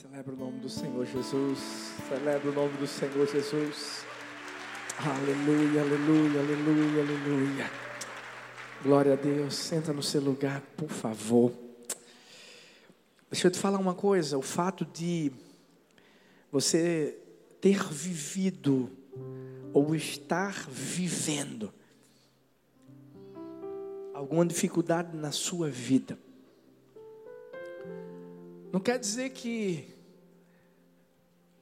Celebra o nome do Senhor Jesus. Celebra o nome do Senhor Jesus. Aleluia, aleluia, aleluia, aleluia. Glória a Deus. Senta no seu lugar, por favor. Deixa eu te falar uma coisa. O fato de você ter vivido ou estar vivendo alguma dificuldade na sua vida não quer dizer que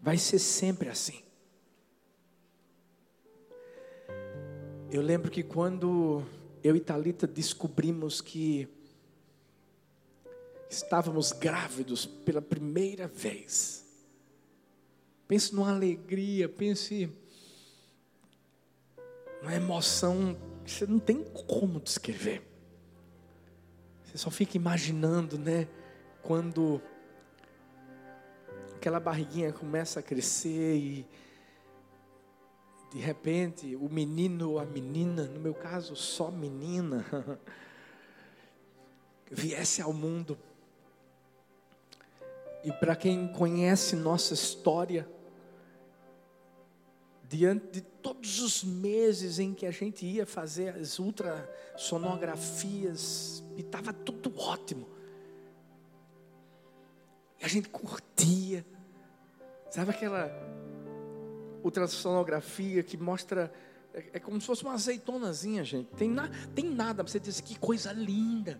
vai ser sempre assim. Eu lembro que quando eu e Talita descobrimos que estávamos grávidos pela primeira vez. Pense numa alegria, pense numa emoção que você não tem como descrever. Você só fica imaginando, né? Quando aquela barriguinha começa a crescer e de repente o menino ou a menina, no meu caso só menina, viesse ao mundo. E para quem conhece nossa história, diante de todos os meses em que a gente ia fazer as ultrassonografias, e estava tudo ótimo. E a gente curtia. Sabe aquela ultrassonografia que mostra. É, é, como se fosse uma azeitonazinha, gente. Tem, na, tem nada você dizer que coisa linda.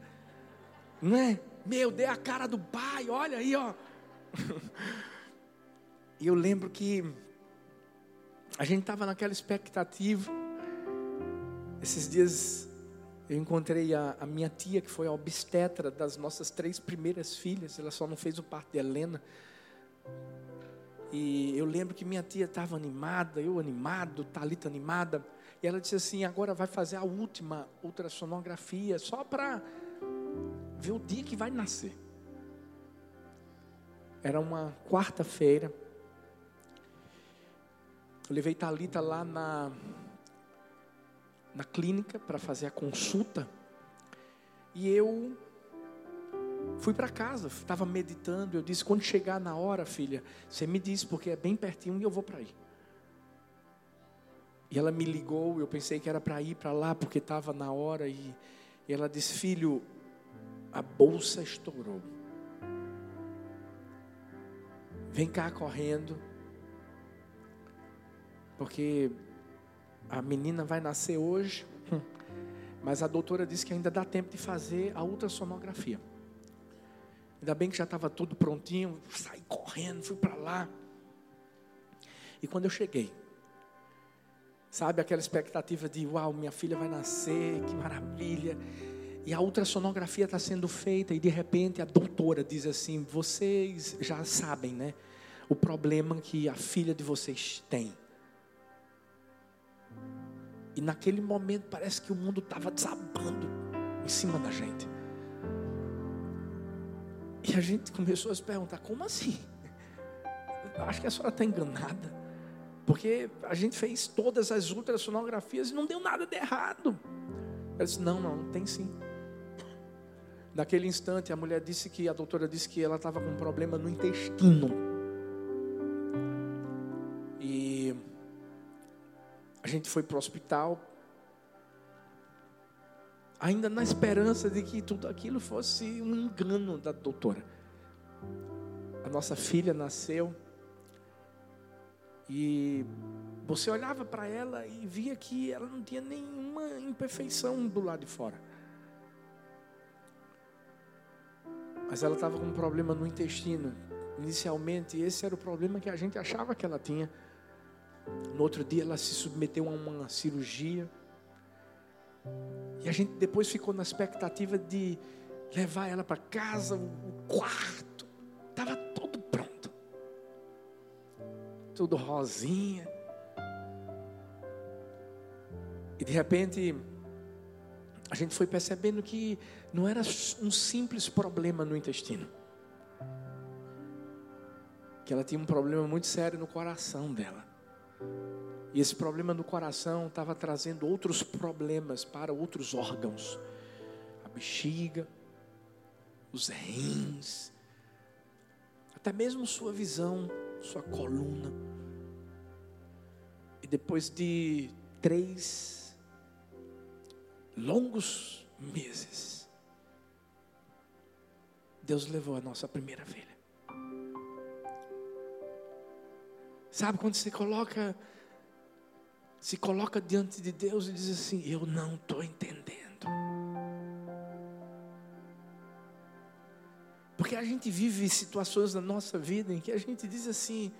Não é? Meu, dê a cara do pai, olha aí, ó. e eu lembro que a gente estava naquela expectativa. Esses dias eu encontrei a, a, minha tia, que foi a obstetra das nossas três primeiras filhas. Ela só não fez o parto de Helena. E eu lembro que minha tia estava animada, eu animado, Talita animada. E ela disse assim: agora vai fazer a última ultrassonografia, só para ver o dia que vai nascer. Era uma quarta-feira. Eu levei Talita lá na, na clínica para fazer a consulta. E eu Fui para casa, estava meditando. Eu disse: quando chegar na hora, filha, você me diz, porque é bem pertinho e eu vou para aí. E ela me ligou. Eu pensei que era para ir para lá, porque estava na hora. E, e ela disse: Filho, a bolsa estourou. Vem cá correndo, porque a menina vai nascer hoje. Mas a doutora disse que ainda dá tempo de fazer a ultrassonografia. Ainda bem que já estava tudo prontinho, saí correndo, fui para lá. E quando eu cheguei, sabe aquela expectativa de, uau, minha filha vai nascer, que maravilha. E a ultrassonografia está sendo feita e de repente a doutora diz assim: vocês já sabem, né? O problema que a filha de vocês tem. E naquele momento parece que o mundo estava desabando em cima da gente. E a gente começou a se perguntar: como assim? Acho que a senhora está enganada. Porque a gente fez todas as ultrassonografias e não deu nada de errado. Ela disse: não, não, tem sim. Naquele instante, a mulher disse que, a doutora disse que ela estava com um problema no intestino. E a gente foi para o hospital, ainda na esperança de que tudo aquilo fosse um engano da doutora. A nossa filha nasceu e você olhava para ela e via que ela não tinha nenhuma imperfeição do lado de fora. Mas ela estava com um problema no intestino. Inicialmente, esse era o problema que a gente achava que ela tinha. No outro dia, ela se submeteu a uma cirurgia. E a gente depois ficou na expectativa de levar ela para casa, o quarto. Estava tudo pronto. Tudo rosinha. E de repente, a gente foi percebendo que não era um simples problema no intestino. Que ela tinha um problema muito sério no coração dela. E esse problema no coração estava trazendo outros problemas para outros órgãos. A bexiga, os rins, até mesmo sua visão, sua coluna. E depois de três longos meses, Deus levou a nossa primeira filha. Sabe quando você coloca se coloca diante de Deus e diz assim: Eu não estou entendendo. Porque a gente vive situações na nossa vida em que a gente diz assim: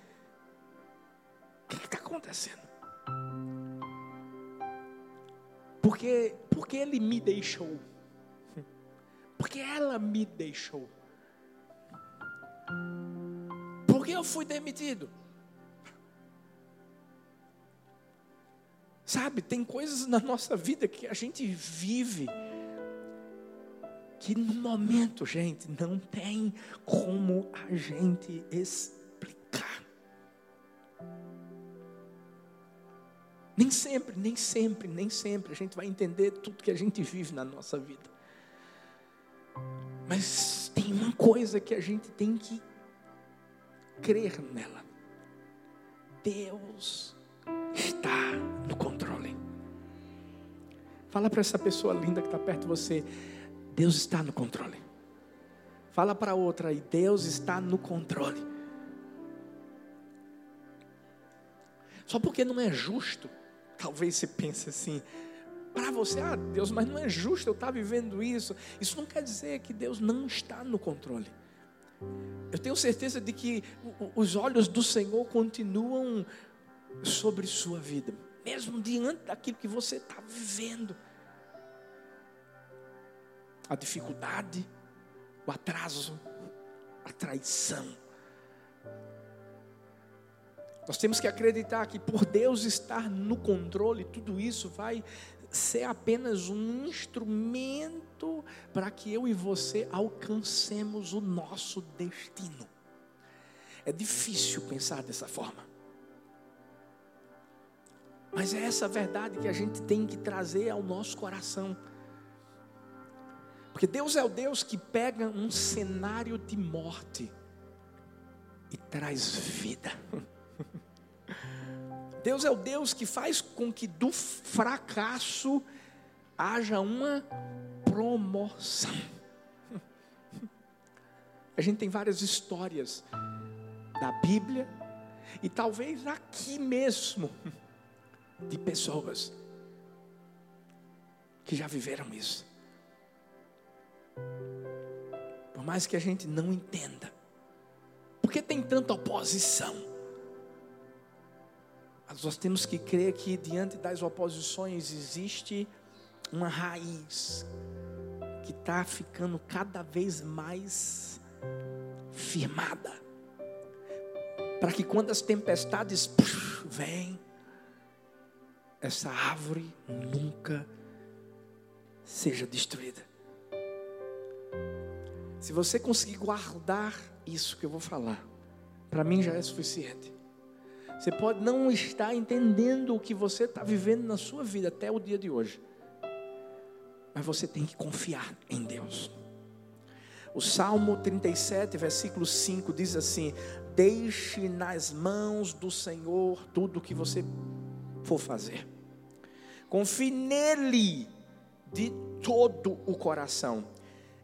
O que está acontecendo? Porque, porque ele me deixou. Porque ela me deixou. Porque eu fui demitido. Sabe, tem coisas na nossa vida que a gente vive que no momento, gente, não tem como a gente explicar. Nem sempre, nem sempre, nem sempre a gente vai entender tudo que a gente vive na nossa vida. Mas tem uma coisa que a gente tem que crer nela. Deus está. Fala para essa pessoa linda que está perto de você: Deus está no controle. Fala para outra aí: Deus está no controle. Só porque não é justo, talvez você pense assim, para você, ah, Deus, mas não é justo eu estar vivendo isso. Isso não quer dizer que Deus não está no controle. Eu tenho certeza de que os olhos do Senhor continuam sobre sua vida, mesmo diante daquilo que você está vivendo. A dificuldade, o atraso, a traição. Nós temos que acreditar que por Deus estar no controle, tudo isso vai ser apenas um instrumento para que eu e você alcancemos o nosso destino. É difícil pensar dessa forma. Mas é essa verdade que a gente tem que trazer ao nosso coração. Porque Deus é o Deus que pega um cenário de morte e traz vida. Deus é o Deus que faz com que do fracasso haja uma promoção. A gente tem várias histórias da Bíblia e talvez aqui mesmo de pessoas que já viveram isso. Por mais que a gente não entenda, porque tem tanta oposição. Mas nós temos que crer que diante das oposições existe uma raiz que está ficando cada vez mais firmada. Para que quando as tempestades vêm, essa árvore nunca seja destruída. Se você conseguir guardar isso que eu vou falar, para mim já é suficiente. Você pode não estar entendendo o que você está vivendo na sua vida até o dia de hoje, mas você tem que confiar em Deus. O Salmo 37, versículo 5 diz assim: Deixe nas mãos do Senhor tudo o que você for fazer. Confie nele de todo o coração,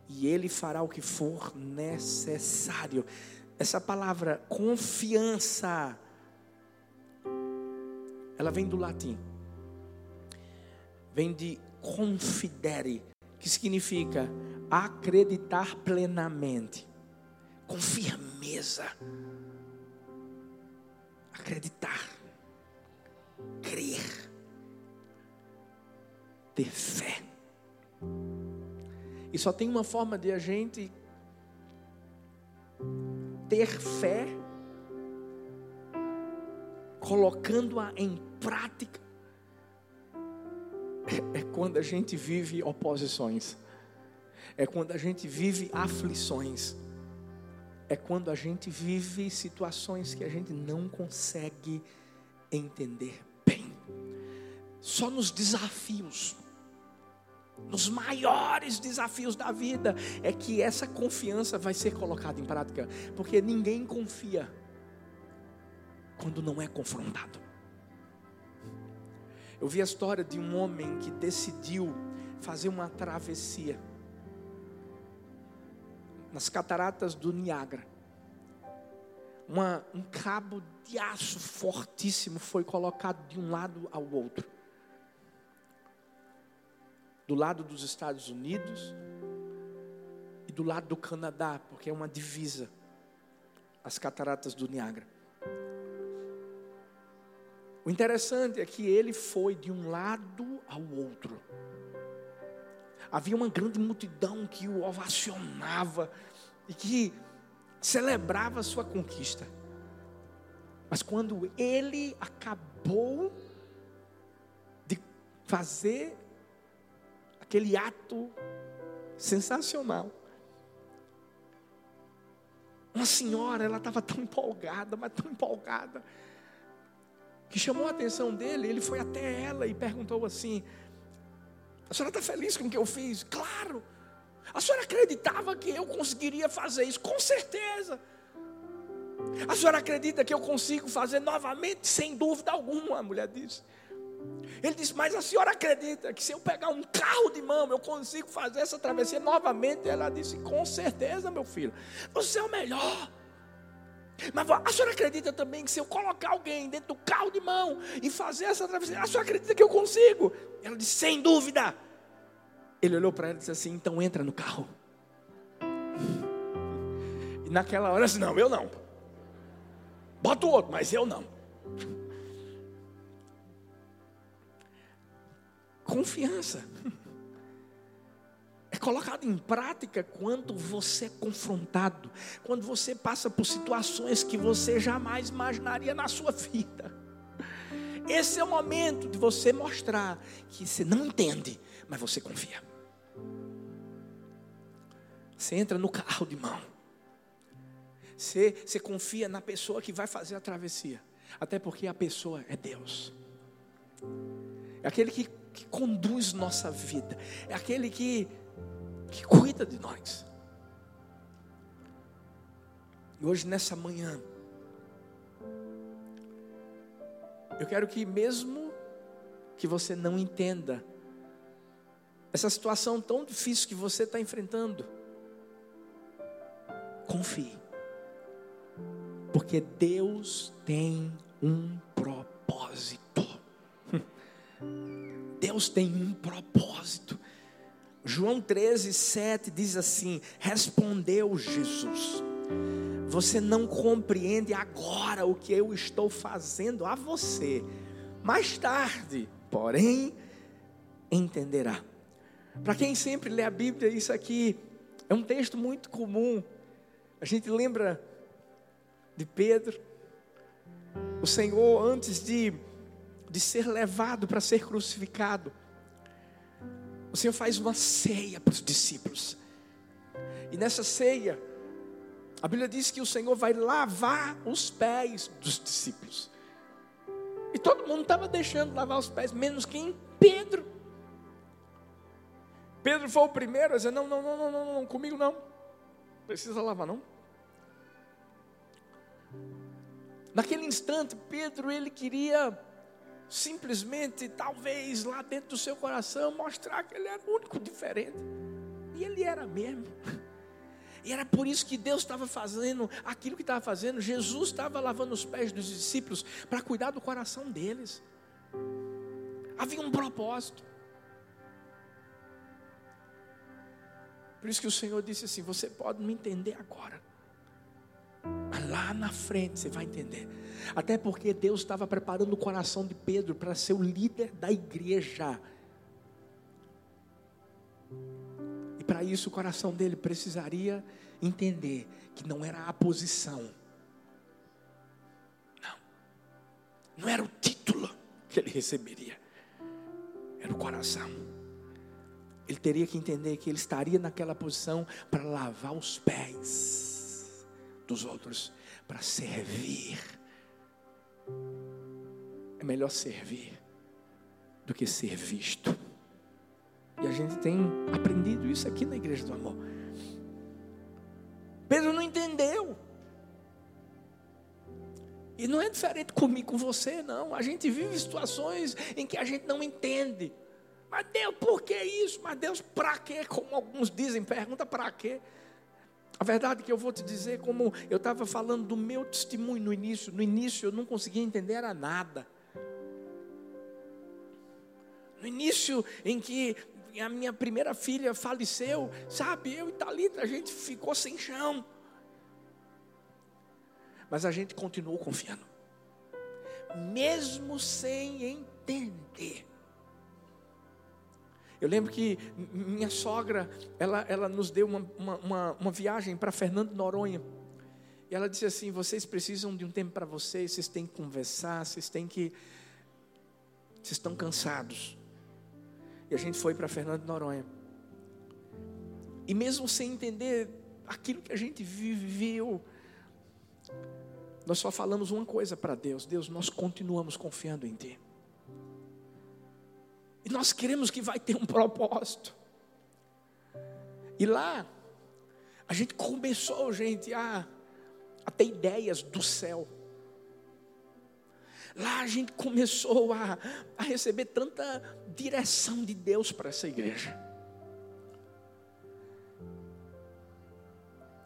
e ele fará o que for necessário. Essa palavra confiança, ela vem do latim, vem de confidere, que significa acreditar plenamente, com firmeza, acreditar, crer ter fé. E só tem uma forma de a gente ter fé, colocando-a em prática, é, é quando a gente vive oposições, é quando a gente vive aflições, é quando a gente vive situações que a gente não consegue entender. Só nos desafios nos maiores desafios da vida, é que essa confiança vai ser colocada em prática, porque ninguém confia quando não é confrontado. Eu vi a história de um homem que decidiu fazer uma travessia nas cataratas do Niágara. Uma, um cabo de aço fortíssimo foi colocado de um lado ao outro do lado dos Estados Unidos e do lado do Canadá, porque é uma divisa as cataratas do Niágara. O interessante é que ele foi de um lado ao outro. Havia uma grande multidão que o ovacionava e que celebrava sua conquista. Mas quando ele acabou de fazer aquele ato sensacional. Uma senhora, ela estava tão empolgada, mas tão empolgada, que chamou a atenção dele. Ele foi até ela e perguntou assim: A senhora está feliz com o que eu fiz? Claro. A senhora acreditava que eu conseguiria fazer isso? Com certeza. A senhora acredita que eu consigo fazer novamente? Sem dúvida alguma, a mulher disse. Ele disse: Mas a senhora acredita que se eu pegar um carro de mão, eu consigo fazer essa travessia novamente? Ela disse: Com certeza, meu filho, você é o melhor. Mas a senhora acredita também que se eu colocar alguém dentro do carro de mão e fazer essa travessia, a senhora acredita que eu consigo? Ela disse: Sem dúvida. Ele olhou para ela e disse assim: Então entra no carro. E naquela hora, disse: Não, eu não. Bota o outro, mas eu não. Confiança. É colocado em prática quando você é confrontado, quando você passa por situações que você jamais imaginaria na sua vida. Esse é o momento de você mostrar que você não entende, mas você confia. Você entra no carro de mão. Você, você confia na pessoa que vai fazer a travessia. Até porque a pessoa é Deus. É aquele que conduz nossa vida, é aquele que, que cuida de nós. E hoje, nessa manhã, eu quero que, mesmo que você não entenda essa situação tão difícil que você está enfrentando, confie, porque Deus tem um propósito. Deus tem um propósito. João 13, 7 diz assim: Respondeu Jesus, você não compreende agora o que eu estou fazendo a você, mais tarde, porém, entenderá. Para quem sempre lê a Bíblia, isso aqui é um texto muito comum. A gente lembra de Pedro, o Senhor, antes de de ser levado para ser crucificado, o Senhor faz uma ceia para os discípulos. E nessa ceia, a Bíblia diz que o Senhor vai lavar os pés dos discípulos. E todo mundo estava deixando lavar os pés, menos quem? Pedro. Pedro foi o primeiro a dizer: não, não, não, não, não, não comigo não. Precisa lavar, não. Naquele instante, Pedro ele queria simplesmente, talvez lá dentro do seu coração, mostrar que ele era o único diferente. E ele era mesmo. E era por isso que Deus estava fazendo aquilo que estava fazendo. Jesus estava lavando os pés dos discípulos para cuidar do coração deles. Havia um propósito. Por isso que o Senhor disse assim: Você pode não entender agora, lá na frente você vai entender. Até porque Deus estava preparando o coração de Pedro para ser o líder da igreja. E para isso o coração dele precisaria entender que não era a posição. Não. Não era o título que ele receberia. Era o coração. Ele teria que entender que ele estaria naquela posição para lavar os pés dos outros, para servir é melhor servir do que ser visto. E a gente tem aprendido isso aqui na igreja do amor. Pedro não entendeu. E não é diferente comigo, com você, não. A gente vive situações em que a gente não entende. Mas Deus, por que isso? Mas Deus, para quê? Como alguns dizem, pergunta para quê? A verdade é que eu vou te dizer, como eu estava falando do meu testemunho no início, no início eu não conseguia entender era nada. No início em que a minha primeira filha faleceu, sabe, eu e Talita, a gente ficou sem chão. Mas a gente continuou confiando. Mesmo sem entender. Eu lembro que minha sogra, ela, ela nos deu uma, uma, uma, uma viagem para Fernando Noronha. E ela disse assim: vocês precisam de um tempo para vocês, vocês têm que conversar, vocês têm que. Vocês estão cansados. E a gente foi para Fernando Noronha. E mesmo sem entender aquilo que a gente viveu, nós só falamos uma coisa para Deus: Deus, nós continuamos confiando em Ti. E nós queremos que vai ter um propósito. E lá, a gente começou, gente, a, a ter ideias do céu. Lá a gente começou a, a receber tanta direção de Deus para essa igreja.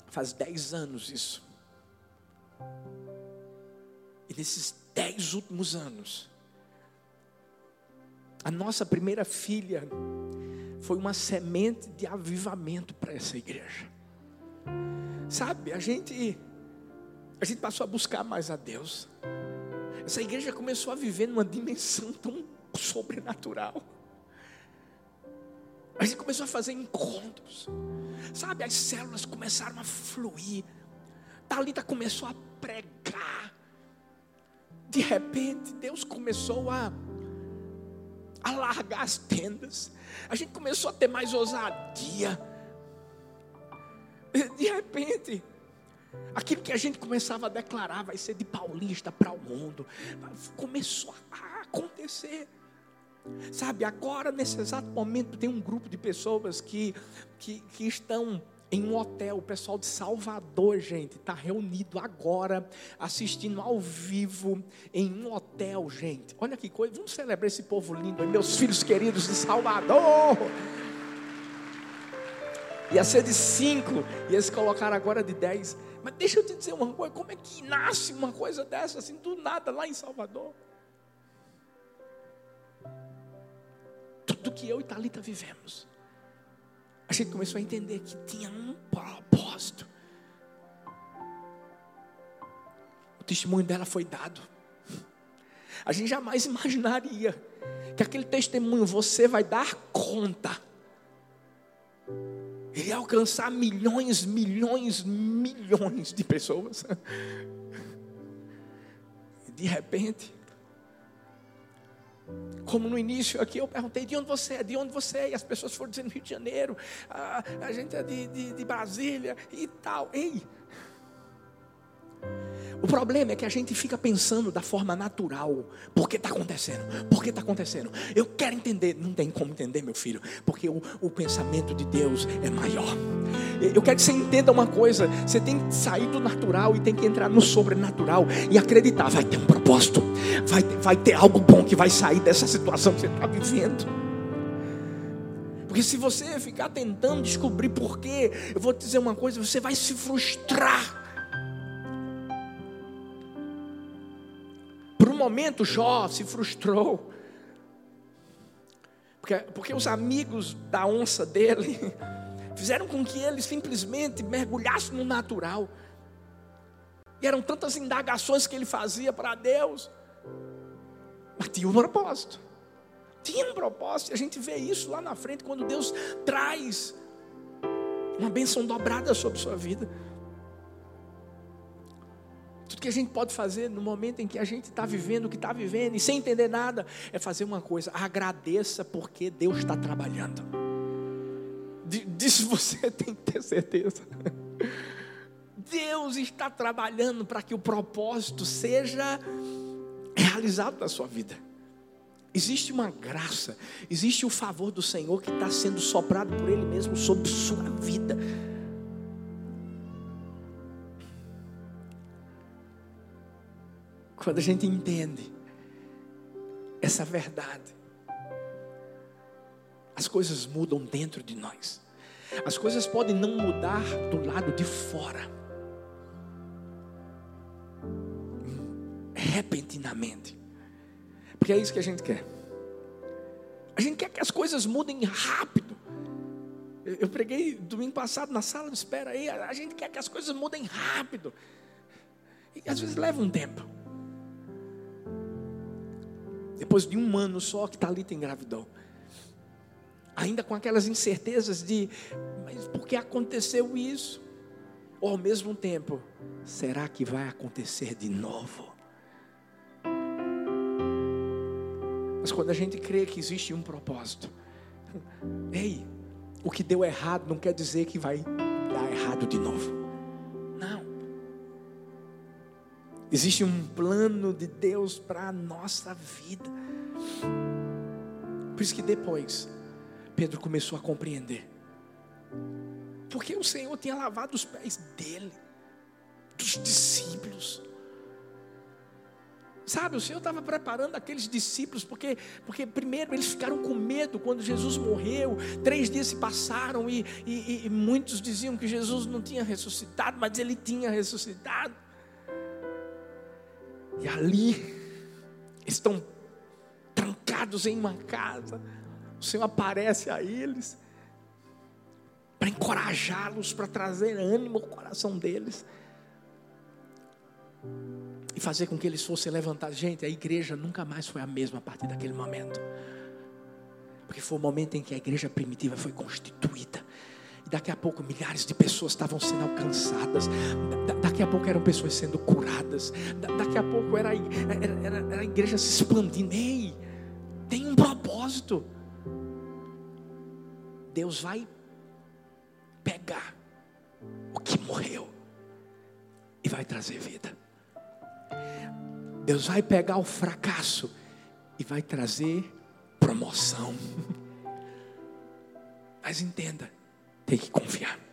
Faz dez anos isso. E nesses dez últimos anos, a nossa primeira filha foi uma semente de avivamento para essa igreja. Sabe, a gente a gente passou a buscar mais a Deus. Essa igreja começou a viver numa dimensão tão sobrenatural. A gente começou a fazer encontros. Sabe, as células começaram a fluir. Talita começou a pregar. De repente, Deus começou a a largar as tendas. A gente começou a ter mais ousadia. De repente, aquilo que a gente começava a declarar vai ser de paulista para o mundo, começou a acontecer. Sabe, agora nesse exato momento tem um grupo de pessoas que, que, que estão em um hotel. O pessoal de Salvador, gente, está reunido agora, assistindo ao vivo em um hotel, gente. Olha que coisa, vamos celebrar esse povo lindo, meus filhos queridos de Salvador. Ia ser de cinco, e eles colocaram agora de dez. Mas deixa eu te dizer uma coisa: como é que nasce uma coisa dessa, assim, do nada, lá em Salvador? Tudo que eu e Talita vivemos a gente começou a entender que tinha um propósito. O testemunho dela foi dado. A gente jamais imaginaria que aquele testemunho você vai dar conta. Ele ia alcançar milhões, milhões, milhões de pessoas. De repente, como no início aqui eu perguntei de onde você é, de onde você é, e as pessoas foram dizendo Rio de Janeiro, a, a gente é de, de, de Brasília e tal. Ei, o problema é que a gente fica pensando da forma natural. Por que está acontecendo? Por que está acontecendo? Eu quero entender. Não tem como entender, meu filho. Porque o, o pensamento de Deus é maior. Eu quero que você entenda uma coisa. Você tem que sair do natural e tem que entrar no sobrenatural. E acreditar. Vai ter um propósito. Vai, vai ter algo bom que vai sair dessa situação que você está vivendo. Porque se você ficar tentando descobrir porquê, eu vou te dizer uma coisa, você vai se frustrar. Momento, Jó se frustrou. Porque, porque os amigos da onça dele fizeram com que ele simplesmente mergulhasse no natural. E eram tantas indagações que ele fazia para Deus. Mas tinha um propósito. Tinha um propósito. E a gente vê isso lá na frente quando Deus traz uma bênção dobrada sobre sua vida. Tudo que a gente pode fazer no momento em que a gente está vivendo o que está vivendo e sem entender nada, é fazer uma coisa: agradeça porque Deus está trabalhando. Disso você tem que ter certeza. Deus está trabalhando para que o propósito seja realizado na sua vida. Existe uma graça, existe o favor do Senhor que está sendo soprado por Ele mesmo sobre sua vida. Quando a gente entende essa verdade, as coisas mudam dentro de nós. As coisas podem não mudar do lado de fora. Repentinamente. Porque é isso que a gente quer. A gente quer que as coisas mudem rápido. Eu preguei domingo passado na sala de espera aí. A gente quer que as coisas mudem rápido. E às vezes leva um tempo. Depois de um ano só que Talita engravidou. Ainda com aquelas incertezas de, mas por que aconteceu isso? Ou ao mesmo tempo, será que vai acontecer de novo? Mas quando a gente crê que existe um propósito, ei, o que deu errado não quer dizer que vai dar errado de novo. Existe um plano de Deus para a nossa vida. Por isso que depois, Pedro começou a compreender. Porque o Senhor tinha lavado os pés dele, dos discípulos. Sabe, o Senhor estava preparando aqueles discípulos, porque, porque primeiro eles ficaram com medo quando Jesus morreu, três dias se passaram e, e, e muitos diziam que Jesus não tinha ressuscitado, mas ele tinha ressuscitado. E ali estão trancados em uma casa, o Senhor aparece a eles para encorajá-los, para trazer ânimo ao coração deles e fazer com que eles fossem levantados. Gente, a igreja nunca mais foi a mesma a partir daquele momento. Porque foi o momento em que a igreja primitiva foi constituída. E daqui a pouco milhares de pessoas estavam sendo alcançadas. Da, daqui a pouco eram pessoas sendo curadas. Da, daqui a pouco era, era, era, era a igreja se expandindo. Ei, tem um propósito. Deus vai pegar o que morreu e vai trazer vida. Deus vai pegar o fracasso e vai trazer promoção. Mas entenda, tem que confiar.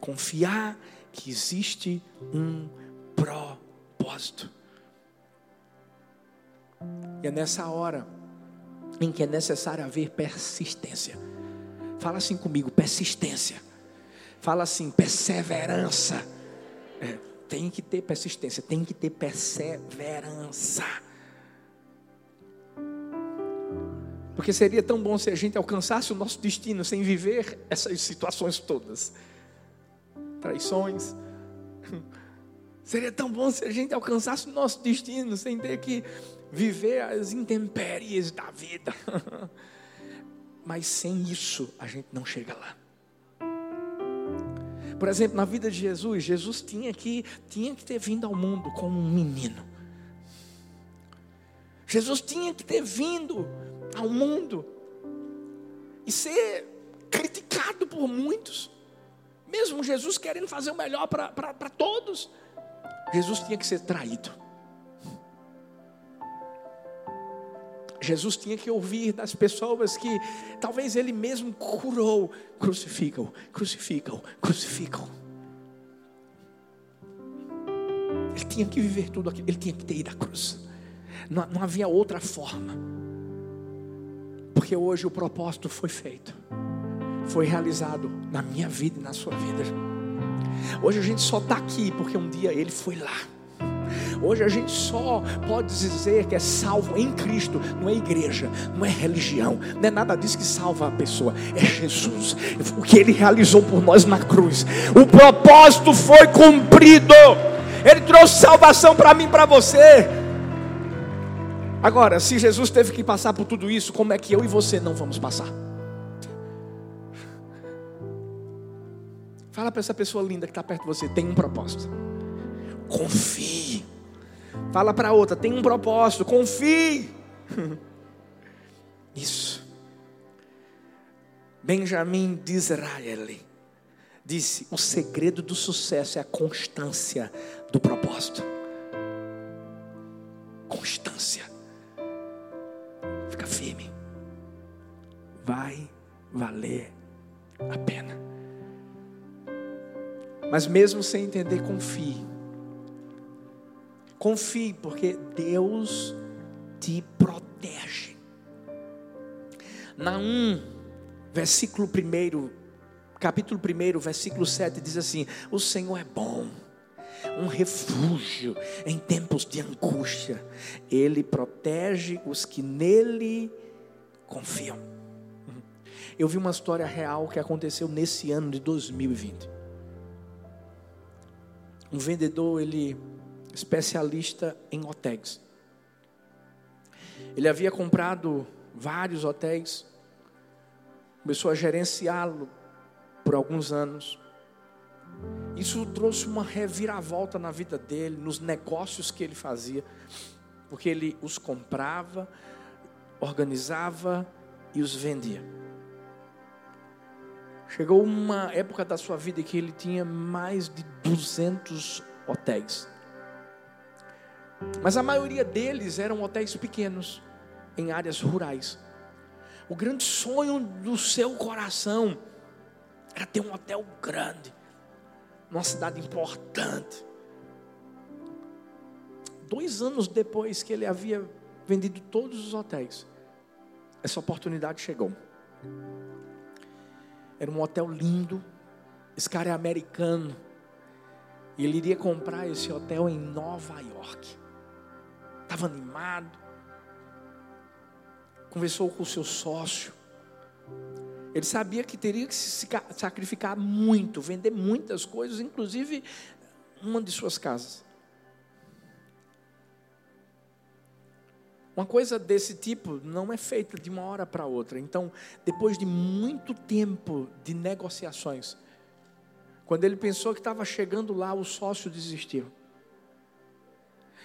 Confiar que existe um propósito. E é nessa hora em que é necessário haver persistência. Fala assim comigo, persistência. Fala assim, perseverança. É tem que ter persistência, tem que ter perseverança. Porque seria tão bom se a gente alcançasse o nosso destino sem viver essas situações todas traições. Seria tão bom se a gente alcançasse o nosso destino sem ter que viver as intempéries da vida. Mas sem isso, a gente não chega lá. Por exemplo, na vida de Jesus, Jesus tinha que, tinha que ter vindo ao mundo como um menino. Jesus tinha que ter vindo ao mundo e ser criticado por muitos, mesmo Jesus querendo fazer o melhor para todos. Jesus tinha que ser traído. Jesus tinha que ouvir das pessoas que talvez ele mesmo curou: crucificam, crucificam, crucificam. Ele tinha que viver tudo aquilo, ele tinha que ter ido à cruz. Não, não havia outra forma. Porque hoje o propósito foi feito, foi realizado na minha vida e na sua vida. Hoje a gente só está aqui porque um dia ele foi lá. Hoje a gente só pode dizer que é salvo em Cristo, não é igreja, não é religião, não é nada disso que salva a pessoa, é Jesus, o que Ele realizou por nós na cruz. O propósito foi cumprido, Ele trouxe salvação para mim, para você. Agora, se Jesus teve que passar por tudo isso, como é que eu e você não vamos passar? Fala para essa pessoa linda que está perto de você, tem um propósito. Confie. Fala para outra, tem um propósito, confie. Isso. Benjamin Disraeli disse: o segredo do sucesso é a constância do propósito. Mas mesmo sem entender, confie. Confie, porque Deus te protege. Na 1, versículo 1, capítulo 1, versículo 7 diz assim: O Senhor é bom, um refúgio em tempos de angústia. Ele protege os que nele confiam. Eu vi uma história real que aconteceu nesse ano de 2020. Um vendedor, ele especialista em hotéis. Ele havia comprado vários hotéis, começou a gerenciá-lo por alguns anos. Isso trouxe uma reviravolta na vida dele, nos negócios que ele fazia, porque ele os comprava, organizava e os vendia. Chegou uma época da sua vida que ele tinha mais de 200 hotéis. Mas a maioria deles eram hotéis pequenos, em áreas rurais. O grande sonho do seu coração era ter um hotel grande, numa cidade importante. Dois anos depois que ele havia vendido todos os hotéis, essa oportunidade chegou. Era um hotel lindo, esse cara é americano, e ele iria comprar esse hotel em Nova York estava animado. Conversou com o seu sócio. Ele sabia que teria que se sacrificar muito, vender muitas coisas, inclusive uma de suas casas. Uma coisa desse tipo não é feita de uma hora para outra. Então, depois de muito tempo de negociações, quando ele pensou que estava chegando lá, o sócio desistiu.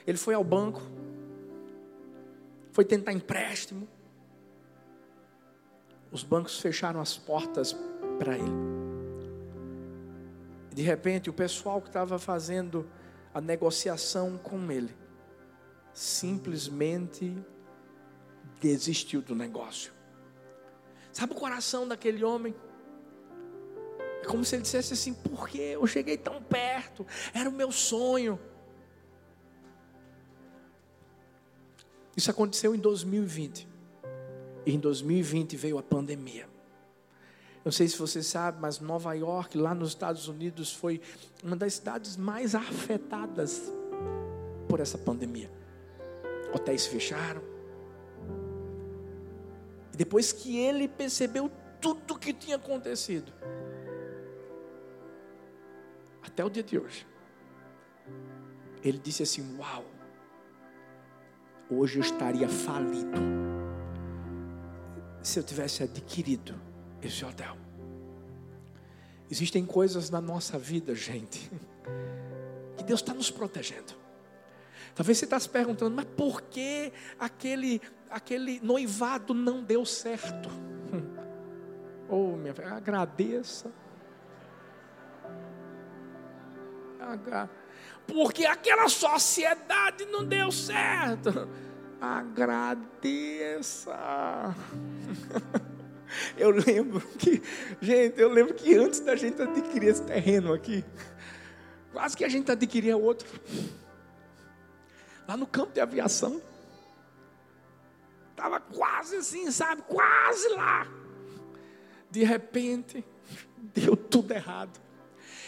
Ele foi ao banco, foi tentar empréstimo. Os bancos fecharam as portas para ele. De repente, o pessoal que estava fazendo a negociação com ele simplesmente desistiu do negócio. Sabe o coração daquele homem? É como se ele dissesse assim: por que eu cheguei tão perto? Era o meu sonho. Isso aconteceu em 2020. E em 2020 veio a pandemia. Não sei se você sabe, mas Nova York, lá nos Estados Unidos, foi uma das cidades mais afetadas por essa pandemia. Hotéis fecharam. E depois que ele percebeu tudo o que tinha acontecido, até o dia de hoje, ele disse assim: Uau, hoje eu estaria falido se eu tivesse adquirido esse hotel. Existem coisas na nossa vida, gente, que Deus está nos protegendo. Talvez você está se perguntando, mas por que aquele, aquele noivado não deu certo? Oh, minha filha, agradeça. porque aquela sociedade não deu certo. Agradeça. Eu lembro que, gente, eu lembro que antes da gente adquirir esse terreno aqui, quase que a gente adquiria outro. Lá no campo de aviação. Estava quase assim, sabe? Quase lá. De repente, deu tudo errado.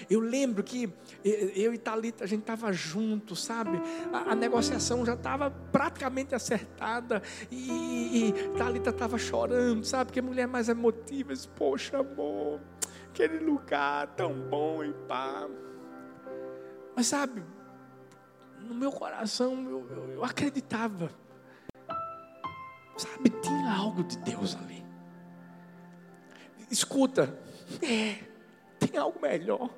Eu lembro que eu e Talita a gente estava junto, sabe? A, a, negociação já estava praticamente acertada e, e Talita estava chorando, sabe? Porque mulher mais emotiva, disse, poxa amor, aquele lugar tão bom e pá. Mas sabe, no meu coração eu, eu, eu acreditava, sabe? Tinha algo de Deus ali. Escuta, é, tem algo melhor.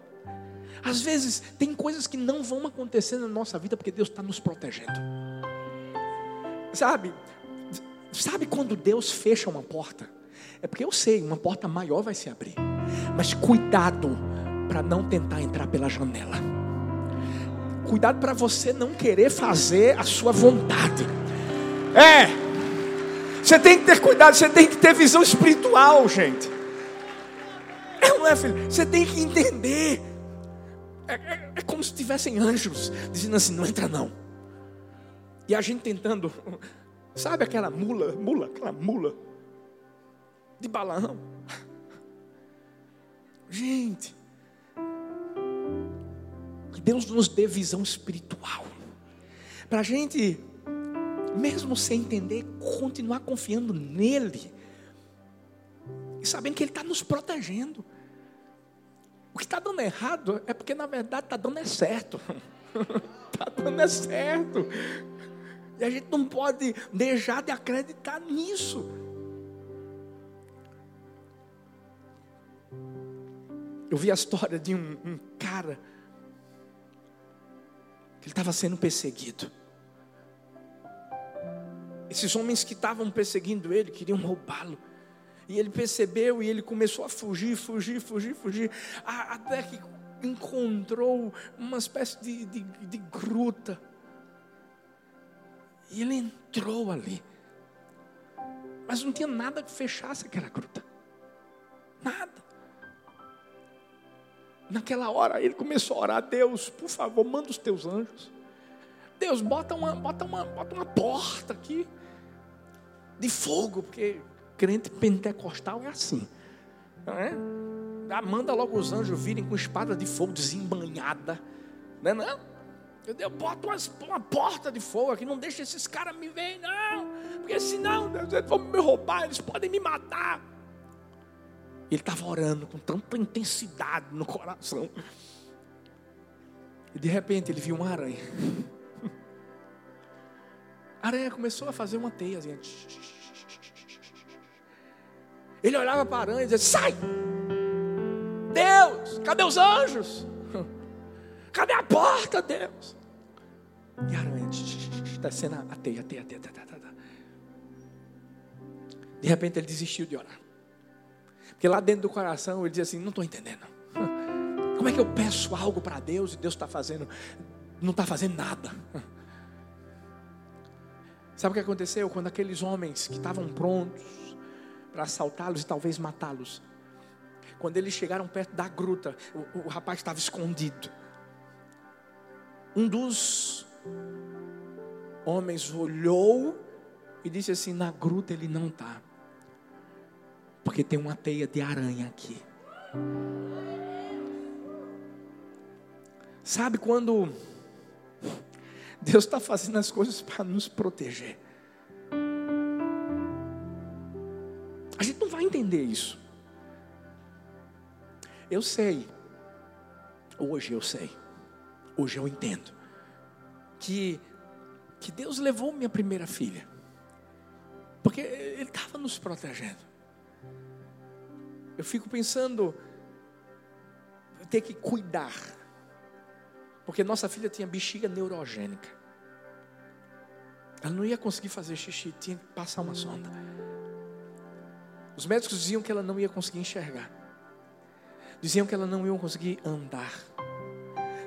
Às vezes, tem coisas que não vão acontecer na nossa vida porque Deus está nos protegendo. Sabe? Sabe quando Deus fecha uma porta? É porque eu sei, uma porta maior vai se abrir. Mas cuidado para não tentar entrar pela janela. Cuidado para você não querer fazer a sua vontade. É. Você tem que ter cuidado, você tem que ter visão espiritual, gente. É, não é, filho? Você tem que entender. É, é, é como se tivessem anjos dizendo assim: não entra não. E a gente tentando, sabe aquela mula, mula, aquela mula de balão. Gente, que Deus nos dê visão espiritual, para a gente, mesmo sem entender, continuar confiando nele, e sabendo que Ele está nos protegendo. O que está dando errado é porque, na verdade, está dando é certo. Está dando é certo. E a gente não pode deixar de acreditar nisso. Eu vi a história de um, um cara ele estava sendo perseguido. Esses homens que estavam perseguindo ele queriam roubá-lo. E ele percebeu e ele começou a fugir, fugir, fugir, fugir, até que encontrou uma espécie de, de, de gruta. E ele entrou ali. Mas não tinha nada que fechasse aquela gruta. Naquela hora ele começou a orar, Deus, por favor, manda os teus anjos. Deus, bota uma, bota uma, bota uma porta aqui de fogo, porque crente pentecostal é assim. Não é? Ah, manda logo os anjos virem com espada de fogo desembanhada. Não é não? Eu boto uma, uma porta de fogo aqui, não deixa esses caras me verem, não. Porque senão eles vão me roubar, eles podem me matar. Ele estava orando com tanta intensidade no coração. E de repente ele viu uma aranha. A aranha começou a fazer uma teia. Assim, ele olhava para a aranha e dizia: Sai! Deus, cadê os anjos? Cadê a porta, Deus? E a aranha descendo teia, a teia, a teia, a teia, a teia. De repente ele desistiu de orar. Porque lá dentro do coração ele dizia assim: não estou entendendo. Como é que eu peço algo para Deus e Deus está fazendo, não está fazendo nada? Sabe o que aconteceu? Quando aqueles homens que estavam prontos para assaltá-los e talvez matá-los, quando eles chegaram perto da gruta, o, o rapaz estava escondido. Um dos homens olhou e disse assim: na gruta ele não está. Porque tem uma teia de aranha aqui. Sabe quando Deus está fazendo as coisas para nos proteger? A gente não vai entender isso. Eu sei, hoje eu sei, hoje eu entendo, que, que Deus levou minha primeira filha, porque Ele estava nos protegendo. Eu fico pensando, ter que cuidar, porque nossa filha tinha bexiga neurogênica. Ela não ia conseguir fazer xixi, tinha que passar uma sonda. Os médicos diziam que ela não ia conseguir enxergar. Diziam que ela não ia conseguir andar.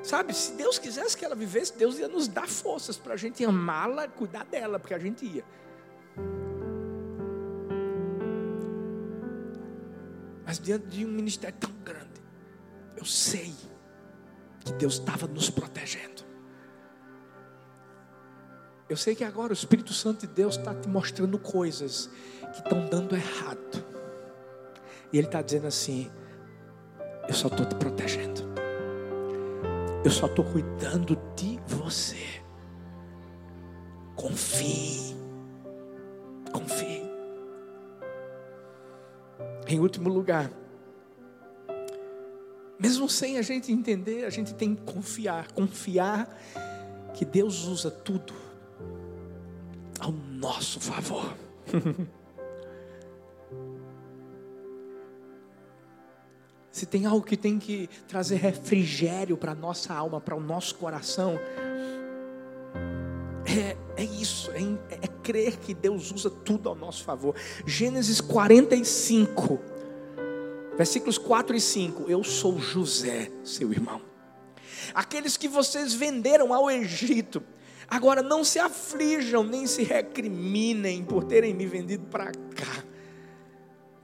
Sabe, se Deus quisesse que ela vivesse, Deus ia nos dar forças para a gente amá-la, cuidar dela, porque a gente ia. Mas diante de um ministério tão grande, eu sei que Deus estava nos protegendo. Eu sei que agora o Espírito Santo de Deus está te mostrando coisas que estão dando errado. E Ele está dizendo assim: Eu só estou te protegendo. Eu só estou cuidando de você. Confie. Confie. Em último lugar, mesmo sem a gente entender, a gente tem que confiar, confiar que Deus usa tudo ao nosso favor. Se tem algo que tem que trazer refrigério para a nossa alma, para o nosso coração, é, é isso, é, é crer que Deus usa tudo ao nosso favor. Gênesis 45, versículos 4 e 5. Eu sou José, seu irmão. Aqueles que vocês venderam ao Egito, Agora não se aflijam, nem se recriminem por terem me vendido para cá,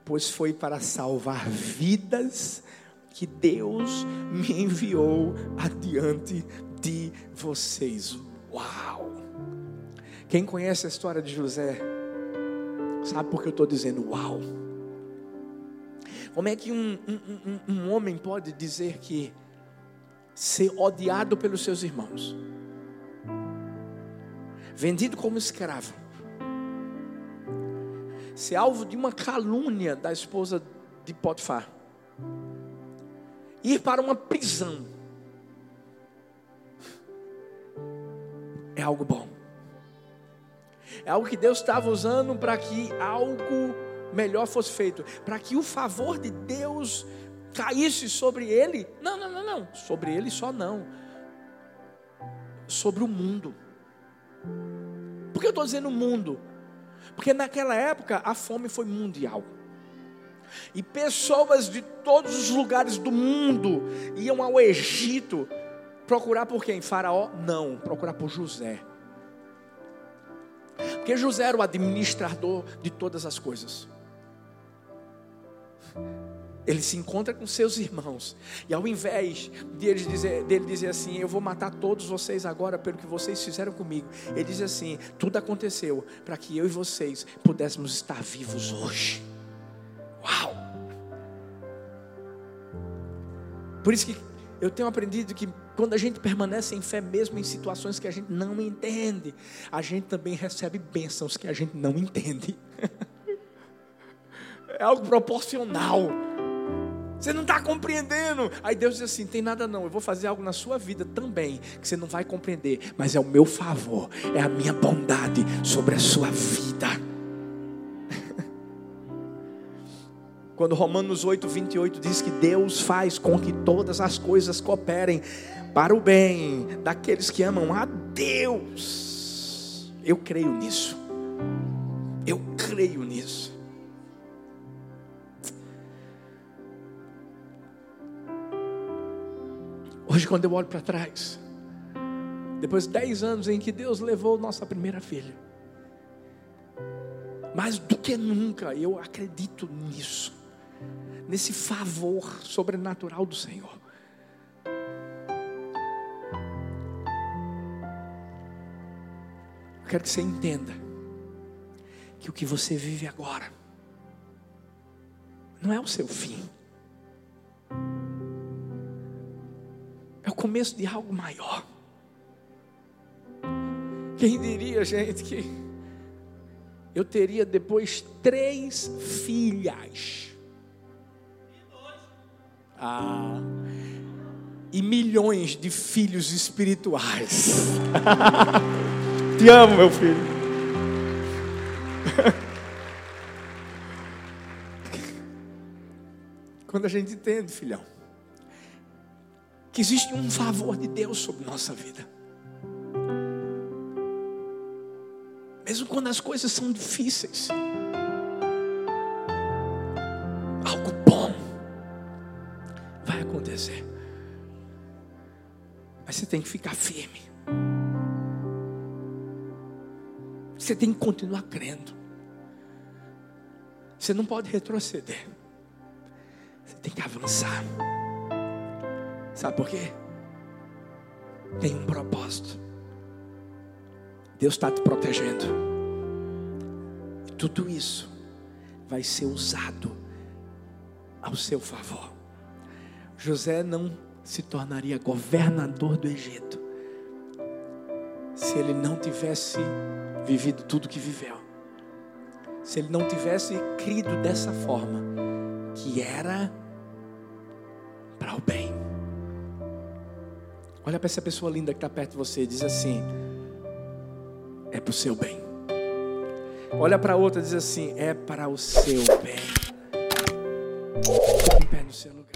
pois foi para salvar vidas que Deus me enviou adiante de vocês. Uau! Quem conhece a história de José, sabe por que eu estou dizendo uau? Como é que um, um, um, um homem pode dizer que ser odiado pelos seus irmãos? vendido como escravo, ser alvo de uma calúnia da esposa de Potifar, ir para uma prisão, é algo bom. É algo que Deus estava usando para que algo melhor fosse feito, para que o favor de Deus caísse sobre ele. Não, não, não, não. Sobre ele só não. Sobre o mundo. Por que eu estou dizendo mundo? Porque naquela época a fome foi mundial. E pessoas de todos os lugares do mundo iam ao Egito procurar por quem? Faraó? Não, procurar por José. Porque José era o administrador de todas as coisas ele se encontra com seus irmãos, e ao invés de ele dizer, dele dizer assim: Eu vou matar todos vocês agora pelo que vocês fizeram comigo, ele diz assim: Tudo aconteceu para que eu e vocês pudéssemos estar vivos hoje. Uau! Por isso que eu tenho aprendido que quando a gente permanece em fé mesmo em situações que a gente não entende, a gente também recebe bênçãos que a gente não entende. é algo proporcional. Você não está compreendendo. Aí Deus diz assim: tem nada não, eu vou fazer algo na sua vida também, que você não vai compreender, mas é o meu favor, é a minha bondade sobre a sua vida. Quando Romanos 8, 28 diz que Deus faz com que todas as coisas cooperem para o bem daqueles que amam a Deus, eu creio nisso. Eu creio nisso. Hoje, quando eu olho para trás, depois de 10 anos em que Deus levou nossa primeira filha, mais do que nunca eu acredito nisso, nesse favor sobrenatural do Senhor. Eu quero que você entenda que o que você vive agora não é o seu fim. começo de algo maior. Quem diria, gente, que eu teria depois três filhas. Ah, e milhões de filhos espirituais. Te amo, meu filho. Quando a gente entende, filhão que existe um favor de Deus sobre nossa vida. Mesmo quando as coisas são difíceis, tem que ficar firme. Você tem que continuar crendo. Você não pode retroceder. Você tem que avançar. Sabe por quê? Tem um propósito. Deus está te protegendo. E tudo isso vai ser usado ao seu favor. José não se tornaria governador do Egito se ele não tivesse vivido tudo que viveu. Se ele não tivesse crido dessa forma, que era para o bem. Olha para essa pessoa linda que está perto de você e diz assim: é para o seu bem. Olha para outra e diz assim: é para o seu bem. Fique em pé no seu lugar.